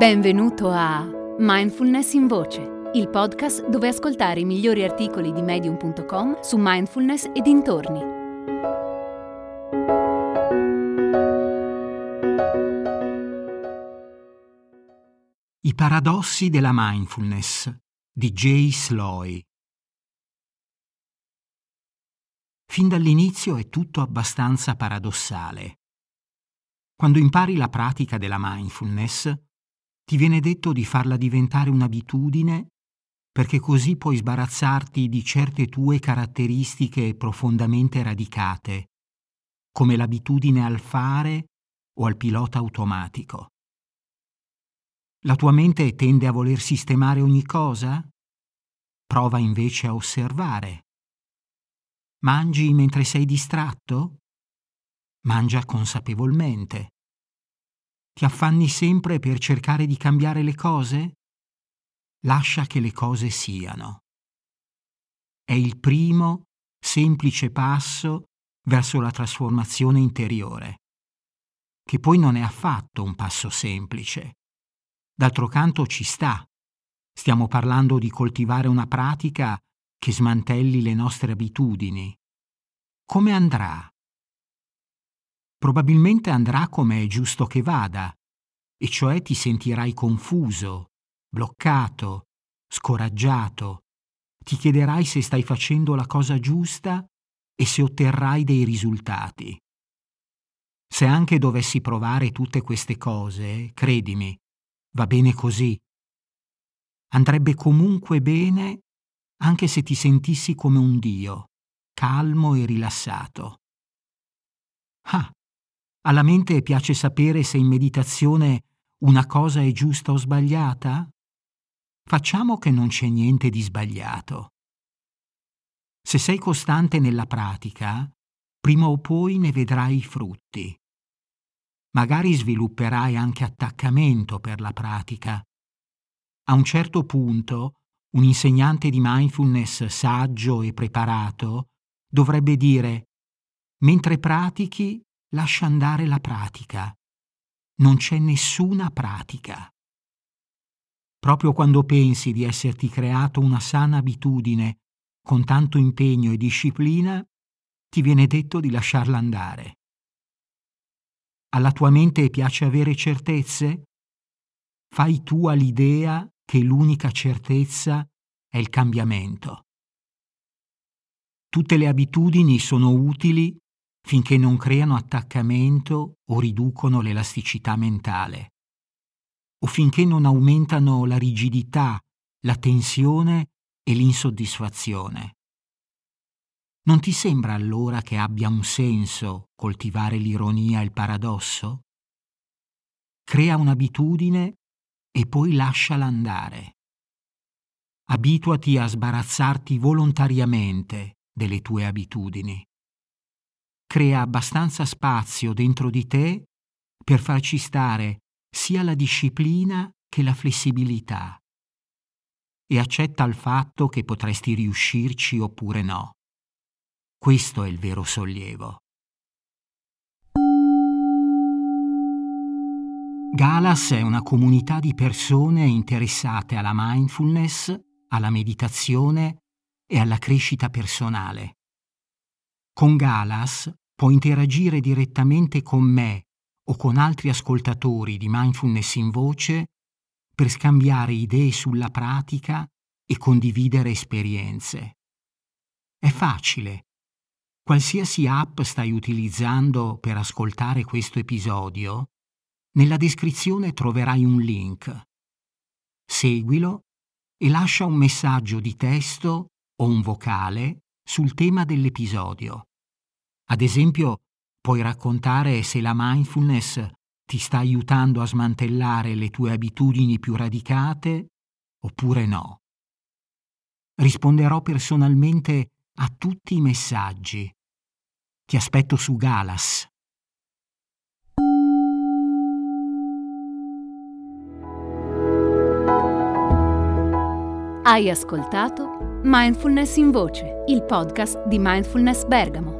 Benvenuto a Mindfulness in Voce, il podcast dove ascoltare i migliori articoli di medium.com su mindfulness e dintorni. I paradossi della mindfulness di Jay Sloy. Fin dall'inizio è tutto abbastanza paradossale. Quando impari la pratica della mindfulness, ti viene detto di farla diventare un'abitudine perché così puoi sbarazzarti di certe tue caratteristiche profondamente radicate, come l'abitudine al fare o al pilota automatico. La tua mente tende a voler sistemare ogni cosa? Prova invece a osservare. Mangi mentre sei distratto? Mangia consapevolmente. Ti affanni sempre per cercare di cambiare le cose? Lascia che le cose siano. È il primo, semplice passo verso la trasformazione interiore, che poi non è affatto un passo semplice. D'altro canto ci sta. Stiamo parlando di coltivare una pratica che smantelli le nostre abitudini. Come andrà? Probabilmente andrà come è giusto che vada, e cioè ti sentirai confuso, bloccato, scoraggiato, ti chiederai se stai facendo la cosa giusta e se otterrai dei risultati. Se anche dovessi provare tutte queste cose, credimi, va bene così. Andrebbe comunque bene anche se ti sentissi come un dio, calmo e rilassato. Ah, alla mente piace sapere se in meditazione una cosa è giusta o sbagliata? Facciamo che non c'è niente di sbagliato. Se sei costante nella pratica, prima o poi ne vedrai i frutti. Magari svilupperai anche attaccamento per la pratica. A un certo punto, un insegnante di mindfulness saggio e preparato dovrebbe dire, mentre pratichi, lascia andare la pratica. Non c'è nessuna pratica. Proprio quando pensi di esserti creato una sana abitudine con tanto impegno e disciplina, ti viene detto di lasciarla andare. Alla tua mente piace avere certezze? Fai tu all'idea che l'unica certezza è il cambiamento. Tutte le abitudini sono utili finché non creano attaccamento o riducono l'elasticità mentale, o finché non aumentano la rigidità, la tensione e l'insoddisfazione. Non ti sembra allora che abbia un senso coltivare l'ironia e il paradosso? Crea un'abitudine e poi lasciala andare. Abituati a sbarazzarti volontariamente delle tue abitudini crea abbastanza spazio dentro di te per farci stare sia la disciplina che la flessibilità e accetta il fatto che potresti riuscirci oppure no. Questo è il vero sollievo. Galas è una comunità di persone interessate alla mindfulness, alla meditazione e alla crescita personale. Con Galas può interagire direttamente con me o con altri ascoltatori di mindfulness in voce per scambiare idee sulla pratica e condividere esperienze. È facile. Qualsiasi app stai utilizzando per ascoltare questo episodio, nella descrizione troverai un link. Seguilo e lascia un messaggio di testo o un vocale sul tema dell'episodio. Ad esempio, puoi raccontare se la mindfulness ti sta aiutando a smantellare le tue abitudini più radicate oppure no. Risponderò personalmente a tutti i messaggi. Ti aspetto su Galas. Hai ascoltato Mindfulness in Voce, il podcast di Mindfulness Bergamo